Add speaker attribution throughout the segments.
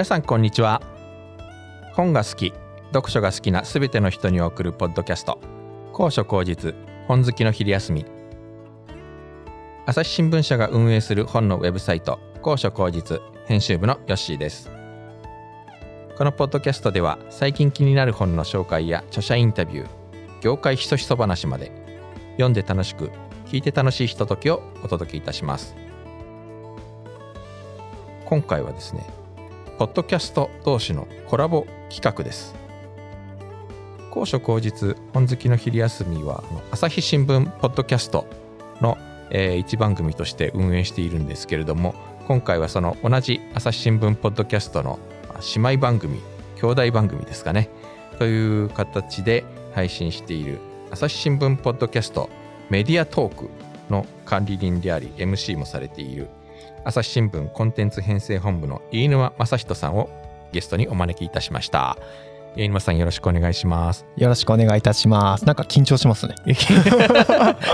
Speaker 1: 皆さんこんにちは。本が好き読書が好きなすべての人に送るポッドキャスト。高所高実本好きの昼休み。朝日新聞社が運営する本のウェブサイト高所高実編集部のヨッシーです。このポッドキャストでは最近気になる本の紹介や著者インタビュー業界ひそひそ話まで読んで楽しく聞いて楽しいひとときをお届けいたします。今回はですねポッドキャスト同士のコラボ企画です。高所高実本好きの昼休みは朝日新聞ポッドキャストの、えー、一番組として運営しているんですけれども今回はその同じ朝日新聞ポッドキャストの姉妹番組兄弟番組ですかねという形で配信している朝日新聞ポッドキャストメディアトークの管理人であり MC もされている朝日新聞コンテンツ編成本部の飯沼正人さんをゲストにお招きいたしました。飯沼さんよろしくお願いします。
Speaker 2: よろしくお願いいたします。なんか緊張しますね。
Speaker 1: っ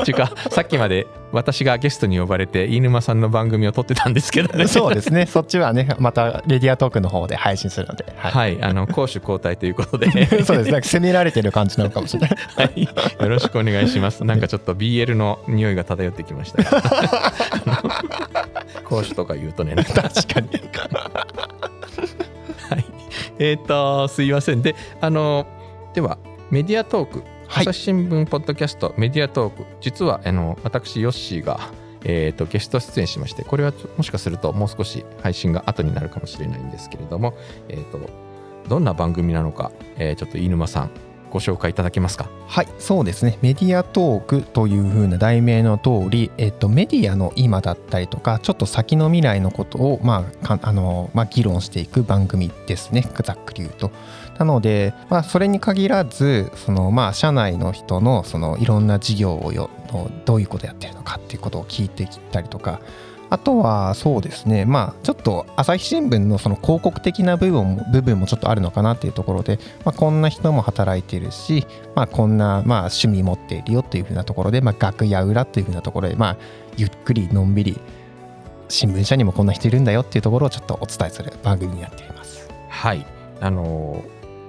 Speaker 1: ていうかさっきまで私がゲストに呼ばれて飯沼さんの番組を撮ってたんですけどね。
Speaker 2: そうですね。そっちはねまたレディアトークの方で配信するので。
Speaker 1: はい、はい、あの攻守交代ということで。
Speaker 2: そうです。なんか攻められてる感じなのかもしれない。
Speaker 1: はい、よろしくお願いします。なんかちょっと BL の匂いが漂ってきました攻守とか言うとね
Speaker 2: 確かに。
Speaker 1: はい。えっ、ー、とすいません。であのではメディアトーク。はい、朝日新聞ポッドキャストメディアトーク。実はあの私ヨッシーが、えーと、ゲスト出演しましてこれはもしかするともう少し配信が後になるかもしれないんですけれども、えーと、どんな番組なのか、えー、ちょっと飯沼さんご紹介いただけますか？
Speaker 2: はいそうですね。メディアトークというふうな題名の通り、えっと、メディアの今だったりとかちょっと先の未来のことを、まああのまあ、議論していく番組ですね。ざっくり言うと。なので、まあ、それに限らずその、まあ、社内の人のそのいろんな事業をよどういうことやってるのかっていうことを聞いてきたりとかあとはそうですねまあちょっと朝日新聞のその広告的な部分も部分もちょっとあるのかなっていうところで、まあ、こんな人も働いてるし、まあ、こんなまあ趣味持っているよっていうふうなところで、まあ、楽屋裏っていうふうなところで、まあ、ゆっくりのんびり新聞社にもこんな人いるんだよっていうところをちょっとお伝えする番組になっています。
Speaker 1: はいあの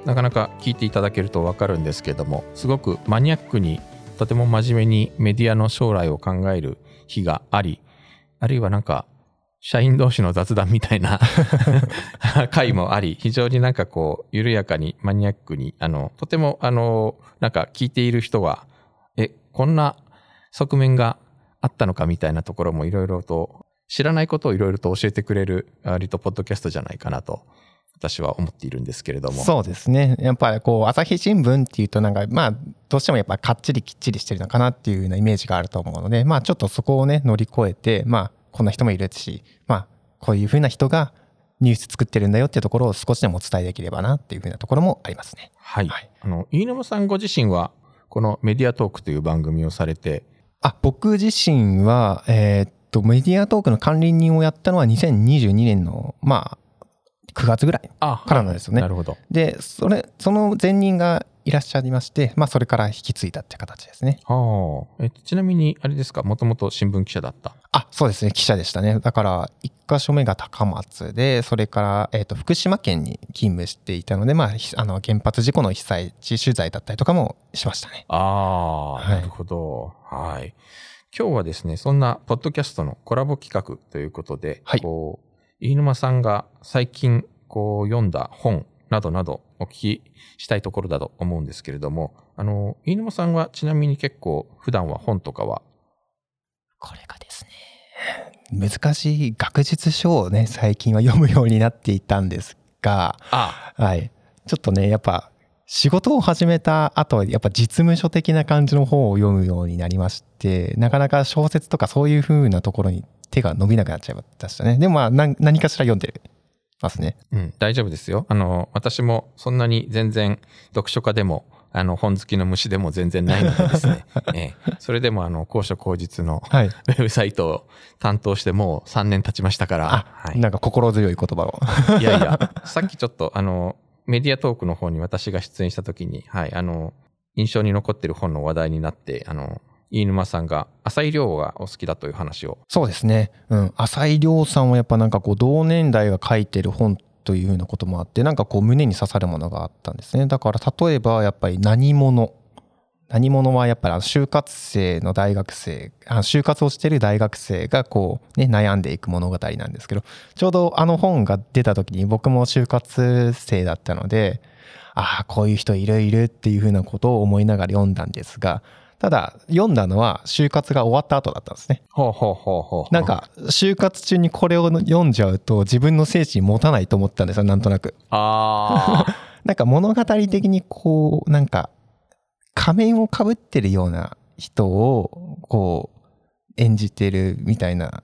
Speaker 1: なかなか聞いていただけると分かるんですけれどもすごくマニアックにとても真面目にメディアの将来を考える日がありあるいはなんか社員同士の雑談みたいな 回もあり非常になんかこう緩やかにマニアックにあのとてもあのなんか聞いている人はえこんな側面があったのかみたいなところもいろいろと知らないことをいろいろと教えてくれる割とポッドキャストじゃないかなと私は思っているんですけれども
Speaker 2: そうですねやっぱりこう朝日新聞っていうとなんかまあどうしてもやっぱかっちりきっちりしてるのかなっていうようなイメージがあると思うのでまあちょっとそこをね乗り越えてまあこんな人もいるしまあこういうふうな人がニュース作ってるんだよっていうところを少しでもお伝えできればなっていうふうなところもありますね。
Speaker 1: はい。はい、あの、飯沼さんご自身は、このメディアトークという番組をされて。
Speaker 2: あ、僕自身は、えー、っと、メディアトークの管理人をやったのは2022年の、まあ、9月ぐらいからなんですよね。
Speaker 1: なるほど。
Speaker 2: で、それ、その前任がいらっしゃいまして、まあ、それから引き継いだって形ですね。
Speaker 1: あえちなみに、あれですか、もともと新聞記者だった
Speaker 2: あ、そうですね、記者でしたね。だから、1箇所目が高松で、それから、えっ、ー、と、福島県に勤務していたので、まあ、あの、原発事故の被災地取材だったりとかもしましたね。
Speaker 1: ああ、はい、なるほど。はい。今日はですね、そんなポッドキャストのコラボ企画ということで、はい、こう飯沼さんが最近こう読んだ本などなどお聞きしたいところだと思うんですけれども、あの、飯沼さんはちなみに結構普段は本とかは？
Speaker 2: これがですね、難しい学術書をね、最近は読むようになっていたんですが、
Speaker 1: あ。
Speaker 2: はい。ちょっとね、やっぱ仕事を始めた後、やっぱ実務書的な感じの本を読むようになりまして、なかなか小説とかそういう風なところに手が伸びなくなっちゃいましたね。でもまあ何かしら読んでますね。
Speaker 1: うん、大丈夫ですよ。あの、私もそんなに全然読書家でも、あの、本好きの虫でも全然ないのでですね。ええ、それでもあの、高所高実の、はい、ウェブサイトを担当してもう3年経ちましたから。
Speaker 2: はい、なんか心強い言葉を。
Speaker 1: いやいや、さっきちょっとあの、メディアトークの方に私が出演した時に、はい、あの、印象に残ってる本の話題になって、あの、飯沼さんが浅井亮がお好きだという話を。
Speaker 2: そうですね、うん、浅井亮さんはやっぱなんかこう同年代が書いてる本というようなこともあってなんかこう胸に刺さるものがあったんですね。だから例えばやっぱり何者何者はやっぱり就活生の大学生就活をしてる大学生がこうね悩んでいく物語なんですけどちょうどあの本が出た時に僕も就活生だったのでああこういう人いるいるっていうふうなことを思いながら読んだんですがただ読んだのは就活が終わった後だったんですね。
Speaker 1: ほうほうほうほ
Speaker 2: う。なんか就活中にこれを読んじゃうと自分の精神持たないと思ったんですよなんとなく。
Speaker 1: ああ。
Speaker 2: なんか物語的にこうなんか仮面をかぶってるような人をこう演じてるみたいな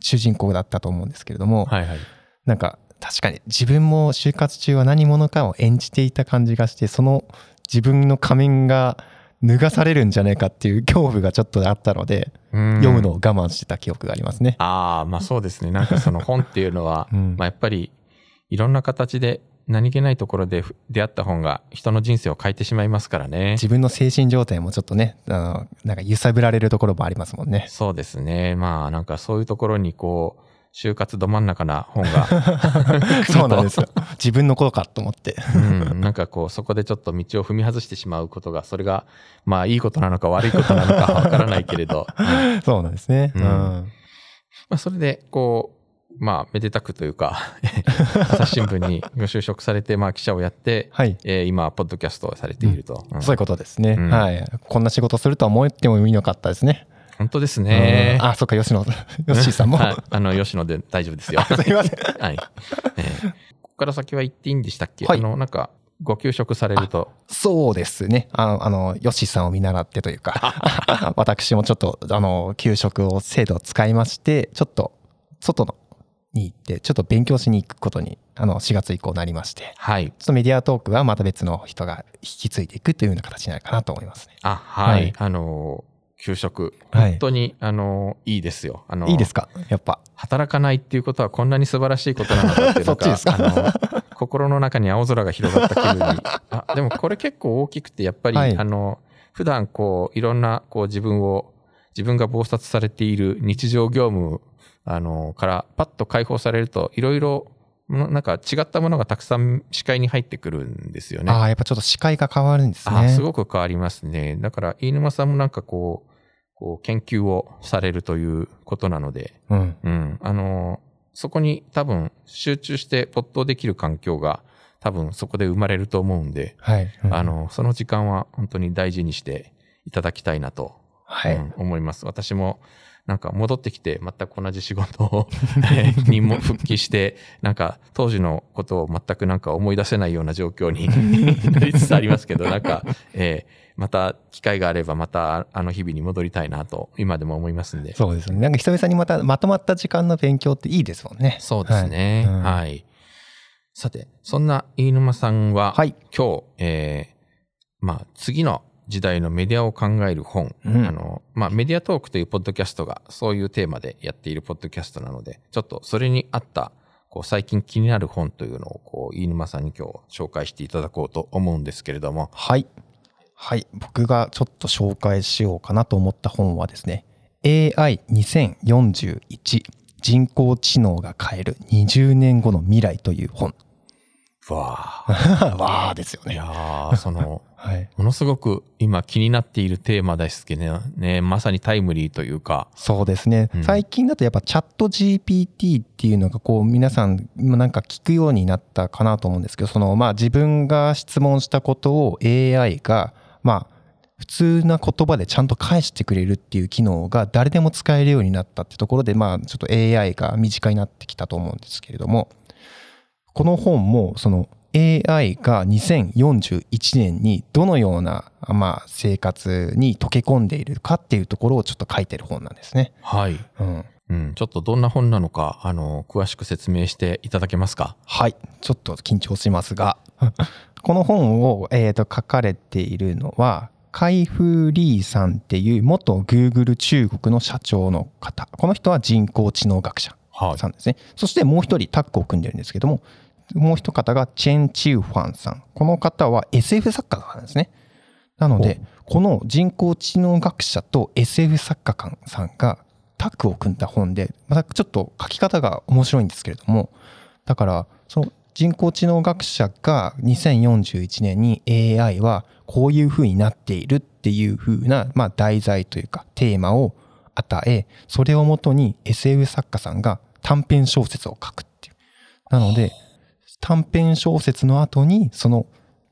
Speaker 2: 主人公だったと思うんですけれども、
Speaker 1: はいはい、
Speaker 2: なんか確かに自分も就活中は何者かを演じていた感じがしてその自分の仮面が脱がされるんじゃないかっていう恐怖がちょっとあったので読むのを我慢してた記憶がありますね。
Speaker 1: ああまあそうですね。なんかその本っていうのは、うん、まあ、やっぱりいろんな形で何気ないところで出会った本が人の人生を変えてしまいますからね。
Speaker 2: 自分の精神状態もちょっとね、あの、なんか揺さぶられるところもありますもんね。
Speaker 1: そうですね。まあなんかそういうところにこう、就活ど真ん中な本が
Speaker 2: そうなんですよ。自分のことかと思って。
Speaker 1: うん。なんかこう、そこでちょっと道を踏み外してしまうことが、それが、まあいいことなのか悪いことなのかわからないけれど。
Speaker 2: そうなんですね。うん。うん、ま
Speaker 1: あそれで、こう、まあ、めでたくというか 朝日新聞にご就職されて、まあ、記者をやって、はい、えー、今、ポッドキャストをされていると、
Speaker 2: うん、そういうことですね、うん、はい。こんな仕事するとは思ってもいいのかったですね。
Speaker 1: 本当ですね。
Speaker 2: あ、そっか、吉野、吉さんも。
Speaker 1: はい、あの、吉野で大丈夫ですよ。
Speaker 2: すいません。
Speaker 1: はい。えー、ここから先は行っていいんでしたっけ、はい、あの、なんか、ご休職されると。
Speaker 2: そうですね。あの、あの、ヨッシーさんを見習ってというか、私もちょっと、あの、給食を制度を使いまして、ちょっと、外のに行って、ちょっと勉強しに行くことに、あの、4月以降なりまして、
Speaker 1: はい。ちょ
Speaker 2: っとメディアトークはまた別の人が引き継いでいくというような形になるかなと思いますね。
Speaker 1: あ、はい。はい、あの、給食、本当に、はい、あの、いいですよ。あの、
Speaker 2: いいですか？やっぱ。
Speaker 1: 働かないっていうことはこんなに素晴らしいことなのかっていうのが、あの、心の中に青空が広がった気分に。あ、でもこれ結構大きくて、やっぱり、はい、あの、普段こう、いろんな、こう自分を、自分が忙殺されている日常業務あの、からパッと解放されると、いろいろ、なんか違ったものがたくさん視界に入ってくるんですよね。
Speaker 2: ああ、やっぱちょっと視界が変わるんですね。あ
Speaker 1: すごく変わりますね。だから、飯沼さんもなんかこう、こう研究をされるということなので、
Speaker 2: うん。
Speaker 1: うん。あの、そこに多分集中して没頭できる環境が多分そこで生まれると思うんで、
Speaker 2: はい。
Speaker 1: うん、あの、その時間は本当に大事にしていただきたいなと、
Speaker 2: はい、う
Speaker 1: ん、思います。私も、なんか戻ってきて全く同じ仕事を にも復帰して、なんか当時のことを全くなんか思い出せないような状況に なりつつありますけど、なんか、えー、また機会があればまたあの日々に戻りたいなと今でも思いますんで。
Speaker 2: そうですね。なんか久々にまたまとまった時間の勉強っていいですもんね。
Speaker 1: そうですね。はい。うんはい、さて、そんな飯沼さんは、はい、今日、えー、まあ次の時代のメディアを考える本、うん、あの、まあ、メディアトークというポッドキャストがそういうテーマでやっているポッドキャストなので、ちょっとそれに合った、こう、最近気になる本というのを、こう、飯沼さんに今日紹介していただこうと思うんですけれども。
Speaker 2: はい。はい。僕がちょっと紹介しようかなと思った本はですね、AI2041 人工知能が変える20年後の未来という本。
Speaker 1: わー。
Speaker 2: わーですよね。
Speaker 1: いやー、その、はい、ものすごく今気になっているテーマですけどね、まさにタイムリーというか。
Speaker 2: そうですね。うん、最近だとやっぱチャット GPT っていうのがこう皆さんなんか聞くようになったかなと思うんですけど、そのまあ自分が質問したことを AI がまあ普通な言葉でちゃんと返してくれるっていう機能が誰でも使えるようになったってところで、まあちょっと AI が身近になってきたと思うんですけれども、この本もその AI が2041年にどのような、まあ、生活に溶け込んでいるかっていうところをちょっと書いてる本なんですね。
Speaker 1: はい。うん。うん、ちょっとどんな本なのか、あの、詳しく説明していただけますか？
Speaker 2: はい。ちょっと緊張しますが、この本を、えーと、書かれているのは、カイフ・リーさんっていう元 Google 中国の社長の方。この人は人工知能学者さんですね。はい、そしてもう一人タッグを組んでるんですけども、もう一方がチェン・チューファンさん。この方は SF 作家なんですね。なので、この人工知能学者と SF 作家さんがタッグを組んだ本で、またちょっと書き方が面白いんですけれども、だからその人工知能学者が2041年に AI はこういうふうになっているっていうふうな、まあ、題材というかテーマを与えそれをもとに SF 作家さんが短編小説を書くっていうなので短編小説の後にその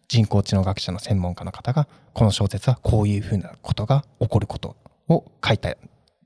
Speaker 2: 人工知能学者の専門家の方がこの小説はこういうふうなことが起こることを書いたん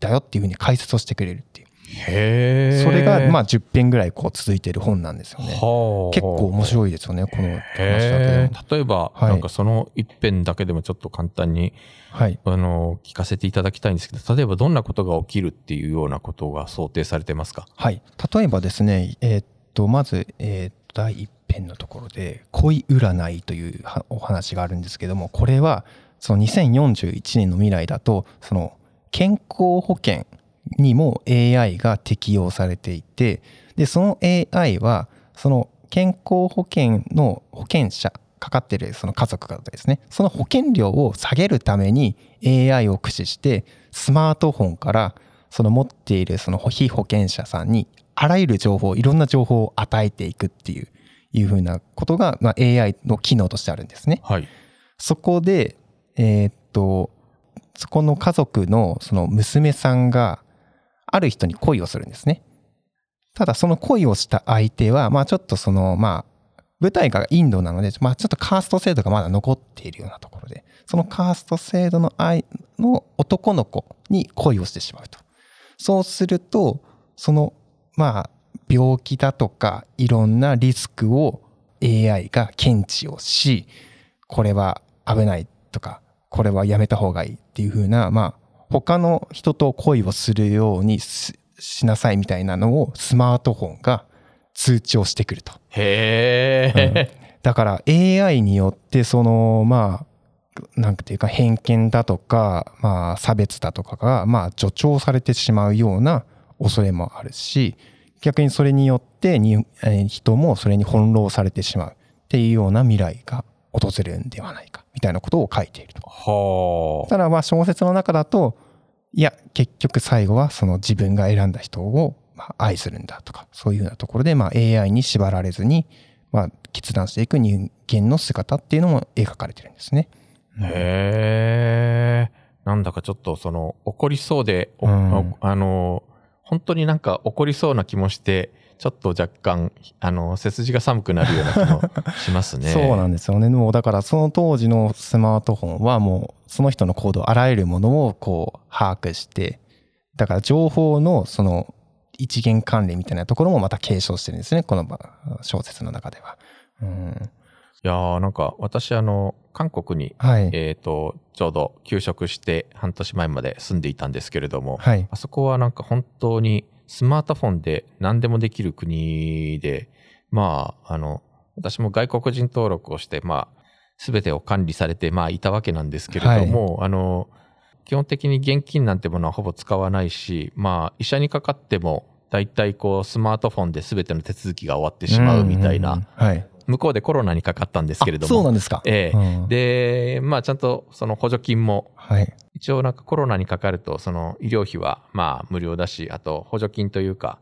Speaker 2: だよっていうふうに解説をしてくれるっていう。
Speaker 1: へ
Speaker 2: それがまあ10編ぐらいこう続いてる本なんですよね。
Speaker 1: はあ
Speaker 2: 結構面白いですよね、この話だけで
Speaker 1: 例えば、
Speaker 2: はい。
Speaker 1: なんかその一編だけでもちょっと簡単に
Speaker 2: はい。
Speaker 1: あの聞かせていただきたいんですけど例えばどんなことが起きるっていうようなことが想定されてますか？
Speaker 2: はい。例えばですね、えーっと、まず、えー第一編のところで、恋占いというお話があるんですけども、これは、その2041年の未来だと、その、健康保険にも AI が適用されていて、で、その AI は、その健康保険の保険者、かかってるその家族方ですね、その保険料を下げるために AI を駆使して、スマートフォンからその持っているその被保険者さんにあらゆる情報いろんな情報を与えていくっていういうふうなことが、まあ、AI の機能としてあるんですね。
Speaker 1: はい
Speaker 2: そこでえーっとそこの家族のその娘さんがある人に恋をするんですね。ただその恋をした相手はまあちょっとそのまあ舞台がインドなので、まあ、ちょっとカースト制度がまだ残っているようなところでそのカースト制度の愛の男の子に恋をしてしまうと。そうするとそのまあ病気だとかいろんなリスクを AI が検知をしこれは危ないとかこれはやめた方がいいっていう風なまあ他の人と恋をするようにししなさいみたいなのをスマートフォンが通知をしてくると。
Speaker 1: へえ、
Speaker 2: だから AI によってそのまあなんていうか偏見だとか、まあ、差別だとかがまあ助長されてしまうような恐れもあるし逆にそれによってにえー人もそれに翻弄されてしまうっていうような未来が訪れるんではないかみたいなことを書いていると。
Speaker 1: は
Speaker 2: ただまあ小説の中だといや結局最後はその自分が選んだ人をまあ愛するんだとかそういうようなところでまあ AI に縛られずにまあ決断していく人間の姿っていうのも描かれてるんですね。
Speaker 1: あへえなんだかちょっとその怒りそうで、お
Speaker 2: うん
Speaker 1: おあの本当になんか怒りそうな気もしてちょっと若干あの背筋が寒くなるような気もしますね
Speaker 2: そうなんですよね。もうだからその当時のスマートフォンはもうその人の行動あらゆるものをこう把握してだから情報のその一元管理みたいなところもまた継承してるんですねこの小説の中では。うん、
Speaker 1: いやーなんか私あの韓国に
Speaker 2: はい、
Speaker 1: えっ、とちょうど休職して半年前まで住んでいたんですけれども、
Speaker 2: はい。
Speaker 1: あそこはなんか本当にスマートフォンで何でもできる国で、まあ、あの、私も外国人登録をして、まあ、すべてを管理されて、まあ、いたわけなんですけれども、あの、基本的に現金なんてものはほぼ使わないし、まあ、医者にかかっても、大体こう、スマートフォンで全ての手続きが終わってしまうみたいな、向こうでコロナにかかったんですけれど
Speaker 2: あそう
Speaker 1: も、
Speaker 2: なんですか。
Speaker 1: ええ
Speaker 2: うん
Speaker 1: で、まあ、ちゃんとその補助金も
Speaker 2: はい
Speaker 1: 一応なんかコロナにかかると、その医療費はまあ無料だし、あと補助金というか、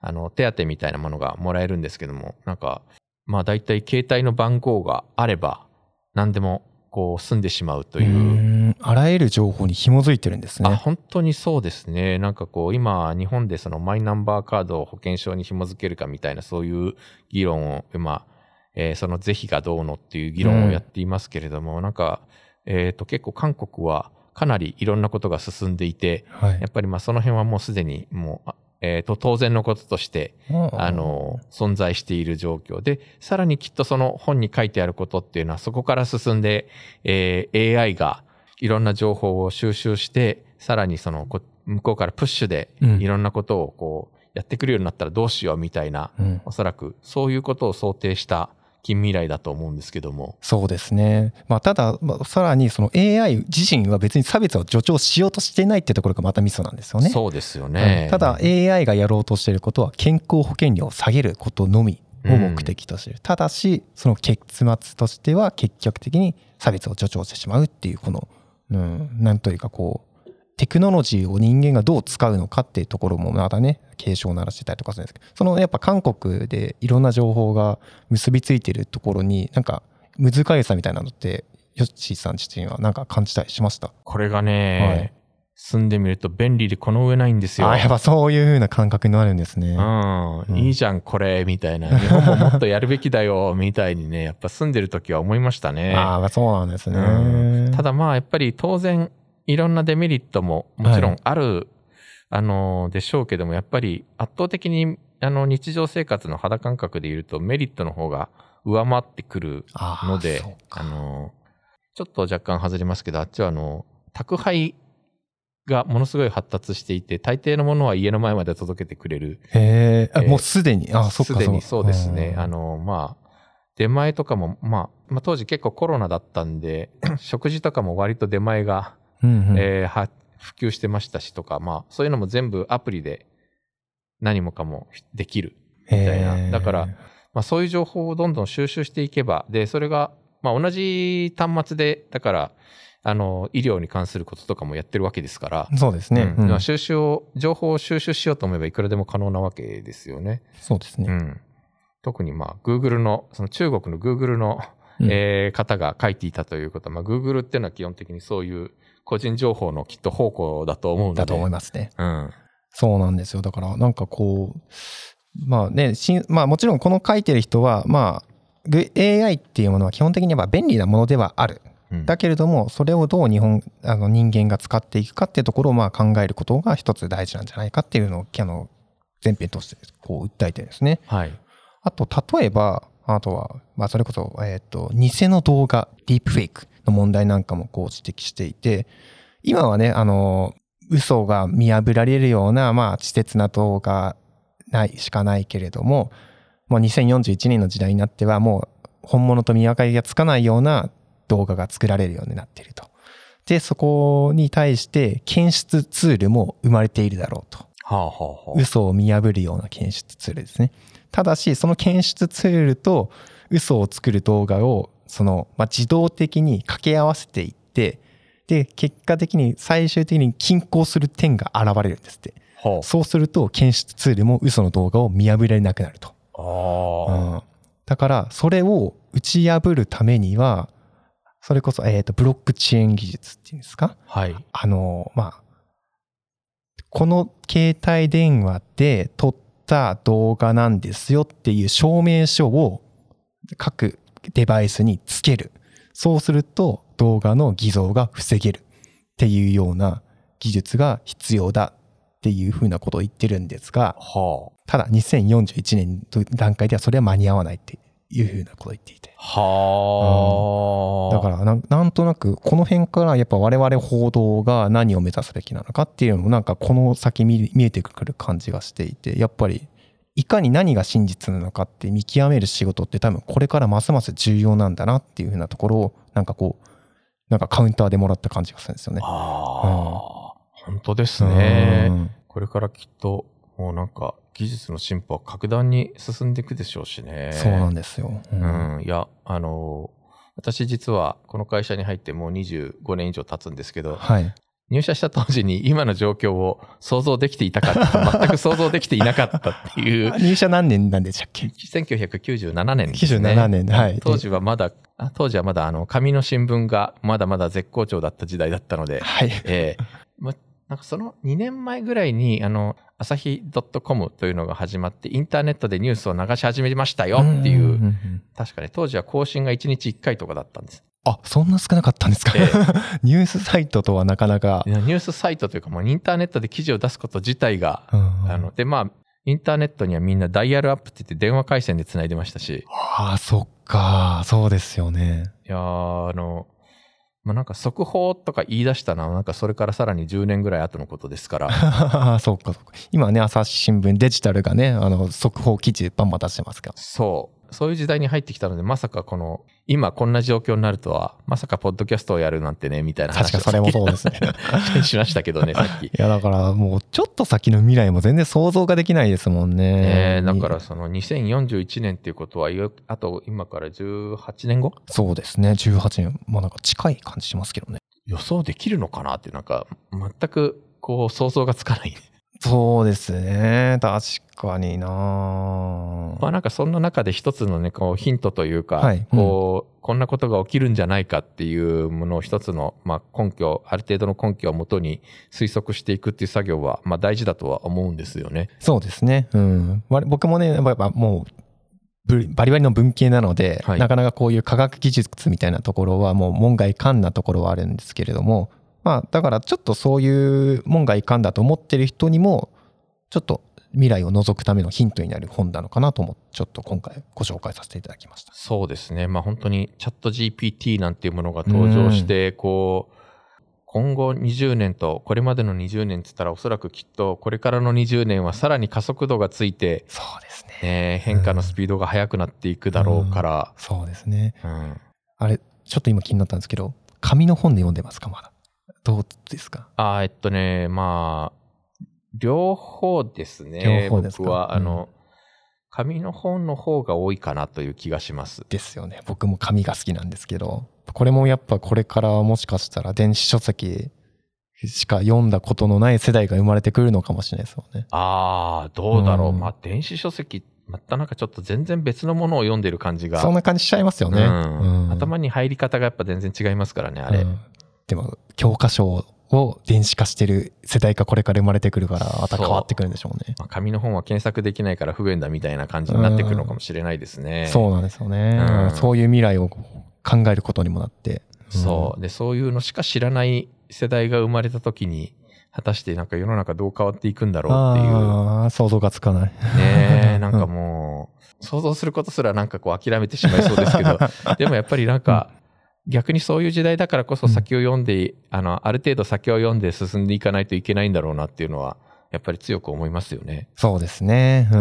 Speaker 1: あの手当みたいなものがもらえるんですけども、なんか、まあ大体携帯の番号があれば、何でもこう済んでしまうという。
Speaker 2: あらゆる情報に紐づいてるんです
Speaker 1: あ
Speaker 2: ね。
Speaker 1: 本当にそうですね。なんかこう、今、日本でそのマイナンバーカードを保険証に紐付けるかみたいな、そういう議論を、まあ、えーその是非がどうのっていう議論をやっていますけれども、なんか、えっ、と、結構韓国はかなりいろんなことが進んでいて、
Speaker 2: はい。
Speaker 1: やっぱりまあその辺はもうすでにもう、あえーと、当然のこととして、あの、存在している状況で、さらにきっとその本に書いてあることっていうのはそこから進んで、えー AI がいろんな情報を収集して、さらにそのこ向こうからプッシュで
Speaker 2: うん。
Speaker 1: いろんなことをこうやってくるようになったらどうしようみたいな、
Speaker 2: うん。
Speaker 1: おそらくそういうことを想定した近未来だと思うんですけども。
Speaker 2: そうですね。まあ、ただ、まあ、さらにその AI 自身は別に差別を助長しようとしてないってところがまたミソなんですよね。
Speaker 1: そうですよね。
Speaker 2: うんただ AI がやろうとしていることは健康保険料を下げることのみを目的としている、ただしその結末としては結局的に差別を助長してしまうっていうこの、うん、なんというかこうテクノロジーを人間がどう使うのかっていうところもまたね警鐘を鳴らしてたりとかするんですけどそのやっぱ韓国でいろんな情報が結びついてるところになんか難しさみたいなのってヨッシーさん自身はなんか感じたりしました？
Speaker 1: これがね、はい、住んでみると便利でこの上ないんですよ。
Speaker 2: あやっぱそういう風な感覚になるんですね。
Speaker 1: うん。うん、いいじゃん、これ、みたいな。日本ももっとやるべきだよ、みたいにね、やっぱ住んでる時は思いましたね。
Speaker 2: ああ、そうなんですね、
Speaker 1: うん、ただまあ、やっぱり当然、いろんなデメリットももちろんある、はい、あの、でしょうけども、やっぱり圧倒的に、あの、日常生活の肌感覚で言うとメリットの方が上回ってくるので、あの、ちょっと若干外れますけど、あっちはあの、宅配がものすごい発達していて、大抵のものは家の前まで届けてくれる。
Speaker 2: へえ、もうすでに、あ、そっか
Speaker 1: すでにそうですね。あの、まあ、出前とかも、まあ、まあ、当時結構コロナだったんで、食事とかも割と出前がうんうん、えー、普及してましたしとか、まあ、そういうのも全部アプリで何もかもできるみたいな。だから、まあ、そういう情報をどんどん収集していけば、で、それが、まあ、同じ端末で、だから、あの、医療に関することとかもやってるわけですから。
Speaker 2: そうですね。
Speaker 1: うんうん、収集を、情報を収集しようと思えばいくらでも可能なわけですよね。
Speaker 2: そうですね。
Speaker 1: うん。特にまあ、Google の、その中国の Google の、うん、えー、方が書いていたということは、まあ、Google っていうのは基本的にそういう個人情報のきっと宝庫だと思うので。
Speaker 2: だと思いますね。
Speaker 1: うん。
Speaker 2: そうなんですよ。だから、なんかこう、まあね、しまあもちろんこの書いてる人は、まあ、AI っていうものは基本的には便利なものではある。うん、だけれども、それをどう日本、あの人間が使っていくかっていうところをまあ考えることが一つ大事なんじゃないかっていうのを、あの、前編としてこう訴えてるんですね。
Speaker 1: はい。
Speaker 2: あと、例えば、あとは、まあそれこそ、えっ、ー、と、偽の動画、ディープフェイクの問題なんかもこう指摘していて、今はね、あの、嘘が見破られるような、まあ、稚拙な動画ないしかないけれども、もう2041年の時代になっては、もう本物と見分かりがつかないような動画が作られるようになっていると。で、そこに対して検出ツールも生まれているだろうと。
Speaker 1: はあはあ、
Speaker 2: 嘘を見破るような検出ツールですね。ただし、その検出ツールと嘘を作る動画をその、まあ、自動的に掛け合わせていって、で、結果的に最終的に均衡する点が現れるんですって。はあ、そうすると、検出ツールも嘘の動画を見破られなくなると。
Speaker 1: あ
Speaker 2: うん、だから、それを打ち破るためには、それこそ、えっ、ー、と、ブロックチェーン技術っていうんですか？
Speaker 1: はい。
Speaker 2: あの、まあ、この携帯電話で撮った動画なんですよっていう証明書を各デバイスにつける。そうすると動画の偽造が防げる。っていうような技術が必要だっていうふうなことを言ってるんですが、
Speaker 1: は
Speaker 2: あ、ただ2041年の段階ではそれは間に合わないっていうふうなことを言っていて。
Speaker 1: は
Speaker 2: あ、うん、だからななんとなくこの辺からやっぱ我々報道が何を目指すべきなのかっていうのもなんかこの先見えてくる感じがしていてやっぱりいかに何が真実なのかって見極める仕事って多分これからますます重要なんだなっていうふうなところをなんかこうなんかカウンターでもらった感じがするんですよね。
Speaker 1: ああ、うん、本当ですね、うん。これからきっともうなんか技術の進歩は格段に進んでいくでしょうしね。
Speaker 2: そうなんですよ。
Speaker 1: うん、うん、いや、あの私実はこの会社に入ってもう25年以上経つんですけど、
Speaker 2: はい、
Speaker 1: 入社した当時に今の状況を想像できていたかった全く想像できていなかったっていう。
Speaker 2: 入社何年なんでしたっけ
Speaker 1: ?1997 年です
Speaker 2: ね。97年、はい。
Speaker 1: 当時はまだ、当時はまだあの、紙の新聞がまだまだ絶好調だった時代だったので、
Speaker 2: はい。
Speaker 1: えー、ま、なんかその2年前ぐらいに、あの、朝日 .com というのが始まって、インターネットでニュースを流し始めましたよっていう、確かに当時は更新が1日1回とかだったんです。
Speaker 2: あそんな少なかったんですか、えー、ニュースサイトとはなかなか。
Speaker 1: ニュースサイトというか、もうインターネットで記事を出すこと自体が、うん、あので、まあ、インターネットにはみんなダイヤルアップって言って電話回線で繋いでましたし。
Speaker 2: ああ、そっか、そうですよね。
Speaker 1: いやあの、まあ、なんか速報とか言い出したのは、なんかそれからさらに10年ぐらい後のことですから。
Speaker 2: そうか、そうか。今ね、朝日新聞デジタルがね、あの、速報記事バンバン出してますから。
Speaker 1: そう。そういう時代に入ってきたので、まさかこの、今こんな状況になるとは、まさかポッドキャストをやるなんてね、みたいな
Speaker 2: 話確かそれもそうですね。
Speaker 1: しましたけどね、さっき。い
Speaker 2: や、だからもうちょっと先の未来も全然想像ができないですもんね。
Speaker 1: えだからその2041年っていうことは、あと今から18年後
Speaker 2: そうですね、18年。まあなんか近い感じしますけどね。
Speaker 1: 予想できるのかなってなんか全くこう想像がつかないね。
Speaker 2: そうですね。確かにな
Speaker 1: まあなんかそんな中で一つのね、こうヒントというか、
Speaker 2: はい
Speaker 1: こう、こんなことが起きるんじゃないかっていうものを一つの、まあ根拠、ある程度の根拠をもとに推測していくっていう作業は、まあ大事だとは思うんですよね。
Speaker 2: そうですね。うん。わ僕もね、やっぱもう、ぶバリバリの文系なので、
Speaker 1: はい
Speaker 2: なかなかこういう科学技術みたいなところはもう門外漢なところはあるんですけれども、まあだからちょっとそういう門外漢だと思ってる人にも、ちょっと未来を覗くためのヒントになる本なのかなと思って、ちょっと今回ご紹介させていただきました。
Speaker 1: そうですね。まあ本当にチャット GPT なんていうものが登場して、こう、今後20年とこれまでの20年って言ったらおそらくきっとこれからの20年はさらに加速度がついて、
Speaker 2: そうですね。
Speaker 1: ね、変化のスピードが速くなっていくだろうから、
Speaker 2: そうですね。
Speaker 1: うん
Speaker 2: あれ、ちょっと今気になったんですけど、紙の本で読んでますか、まだ。どうですか？
Speaker 1: あーえっとね、まあ、両方ですね。
Speaker 2: 両方ですか？
Speaker 1: 僕は、あ
Speaker 2: うん
Speaker 1: の、紙の本の方が多いかなという気がします。
Speaker 2: ですよね。僕も紙が好きなんですけど、これもやっぱこれからもしかしたら電子書籍しか読んだことのない世代が生まれてくるのかもしれないですよね。
Speaker 1: ああ、どうだろう。
Speaker 2: うん
Speaker 1: まあ、電子書籍、またなんかちょっと全然別のものを読んでる感じが。
Speaker 2: そんな感じしちゃいますよね。
Speaker 1: うん
Speaker 2: うん
Speaker 1: 頭に入り方がやっぱ全然違いますからね、あれ。
Speaker 2: うんでも、教科書を電子化してる世代がこれから生まれてくるから、また変わってくるんでしょうね。
Speaker 1: まあ、紙の本は検索できないから不便だみたいな感じになってくるのかもしれないですね。
Speaker 2: そうなんですよね、
Speaker 1: うん
Speaker 2: そういう未来を考えることにもなって。
Speaker 1: そう。で、そういうのしか知らない世代が生まれた時に、果たしてなんか世の中どう変わっていくんだろうっていう。
Speaker 2: ああ、想像がつかない。
Speaker 1: ねえ、なんかもう、想像することすらなんかこう諦めてしまいそうですけど、でもやっぱりなんか、逆にそういう時代だからこそ先を読んで、あの、ある程度先を読んで進んでいかないといけないんだろうなっていうのは、やっぱり強く思いますよね。
Speaker 2: そうですね。う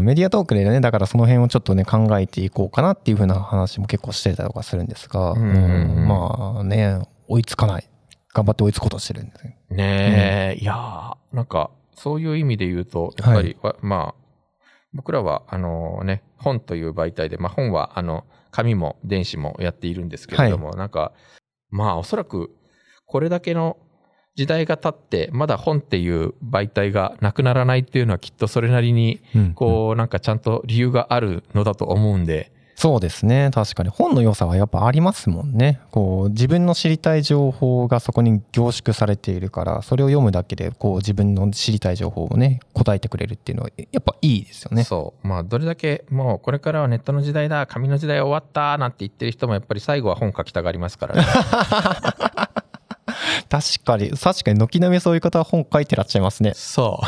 Speaker 2: ん。メディアトークでね、だからその辺をちょっとね、考えていこうかなっていう風な話も結構してたりとかするんですが、
Speaker 1: うんうんうん
Speaker 2: まあね、追いつかない。頑張って追いつこうとしてるんですね。
Speaker 1: ねえ、いやーなんか、そういう意味で言うと、やっぱり、わまあ、僕らは、あのね、本という媒体で、まあ本は、あの、紙も電子もやっているんですけれども、なんか、まあおそらく、これだけの時代が経って、まだ本っていう媒体がなくならないっていうのはきっとそれなりに、
Speaker 2: うん。
Speaker 1: こう、なんかちゃんと理由があるのだと思うんで、
Speaker 2: そうですね。確かに。本の良さはやっぱありますもんね。こう、自分の知りたい情報がそこに凝縮されているから、それを読むだけで、こう、自分の知りたい情報をね、答えてくれるっていうのは、やっぱいいですよね。
Speaker 1: そう。まあ、どれだけ、もうこれからはネットの時代だ、紙の時代終わった、なんて言ってる人もやっぱり最後は本書きたがりますからね。
Speaker 2: 確かに、確かに、軒並みそういう方は本書いてらっしゃいますね。
Speaker 1: そ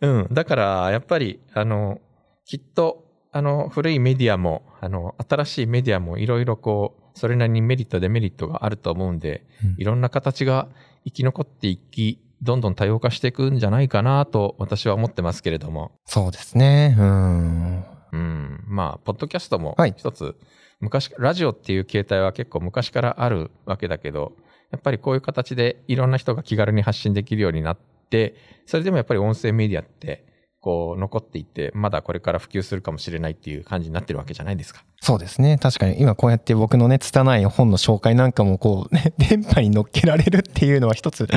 Speaker 1: う。うん。だから、やっぱり、あの、きっと、あの、古いメディアも、あの、新しいメディアもいろいろこう、それなりにメリット、デメリットがあると思うんで、いろんな形が生き残っていき、どんどん多様化していくんじゃないかなと私は思ってますけれども。
Speaker 2: そうですね。うん。
Speaker 1: うん。まあ、ポッドキャストも
Speaker 2: はい
Speaker 1: 一つ、昔、ラジオっていう形態は結構昔からあるわけだけど、やっぱりこういう形でいろんな人が気軽に発信できるようになって、それでもやっぱり音声メディアって、こう、残っていって、まだこれから普及するかもしれないっていう感じになってるわけじゃないですか。
Speaker 2: そうですね。確かに、今こうやって僕のね、拙い本の紹介なんかも、こう、ね、電波に乗っけられるっていうのは一つ、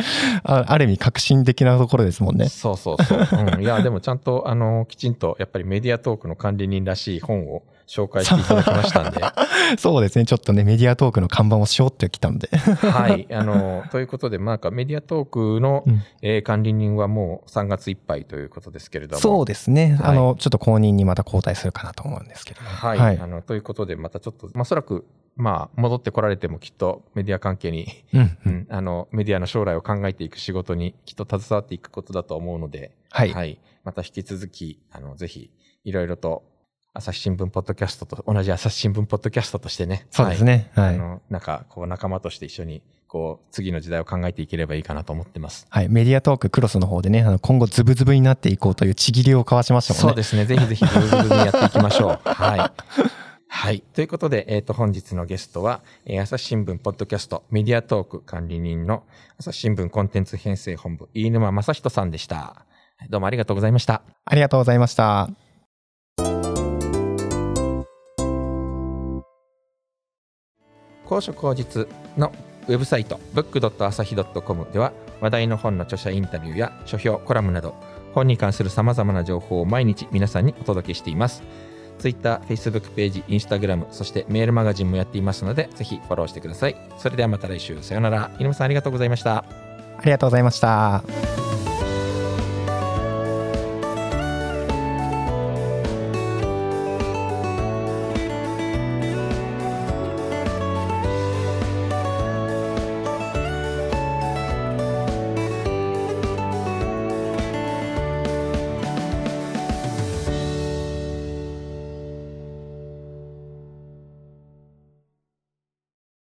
Speaker 2: あある意味革新的なところですもんね。
Speaker 1: そうそうそう。うん。いや、でもちゃんと、あの、きちんと、やっぱりメディアトークの管理人らしい本を紹介していただきましたんで。
Speaker 2: そうですね。ちょっとね、メディアトークの看板をしようってきたので。
Speaker 1: はい。あの、ということで、まあ、なんかメディアトークの、
Speaker 2: うん
Speaker 1: えー管理人はもう3月いっぱいということですけれども。
Speaker 2: そうですね。
Speaker 1: はい
Speaker 2: あの、ちょっと後任にまた交代するかなと思うんですけども。
Speaker 1: はい。
Speaker 2: はい
Speaker 1: あの、ということで、またちょっと、まあ、おそらく、まあ、戻ってこられてもきっとメディア関係に、
Speaker 2: うん。
Speaker 1: あの、メディアの将来を考えていく仕事にきっと携わっていくことだと思うので、
Speaker 2: はい。
Speaker 1: また引き続き、あの、ぜひ、いろいろと、朝日新聞ポッドキャストと、同じ朝日新聞ポッドキャストとしてね。
Speaker 2: そうですね。はい。
Speaker 1: あの、なんか、こう、仲間として一緒に、こう、次の時代を考えていければいいかなと思ってます。
Speaker 2: はい。メディアトーククロスの方でね、あの今後ズブズブになっていこうというちぎりを交わしましたもんね。
Speaker 1: そうですね。ぜひぜひ、ズブズブにやっていきましょう。はい。はい。ということで、えっ、と、本日のゲストは、えー朝日新聞ポッドキャストメディアトーク管理人の朝日新聞コンテンツ編成本部、飯沼正人さんでした。どうもありがとうございました。
Speaker 2: ありがとうございました。
Speaker 1: 高所高実のウェブサイト book.asahi.com では話題の本の著者インタビューや書評コラムなど本に関するさまざまな情報を毎日皆さんにお届けしています Twitter、Facebook ページ、Instagram そしてメールマガジンもやっていますのでぜひフォローしてください。それではまた来週。さよなら。犬山さんありがとうございました。
Speaker 2: ありがとうございました。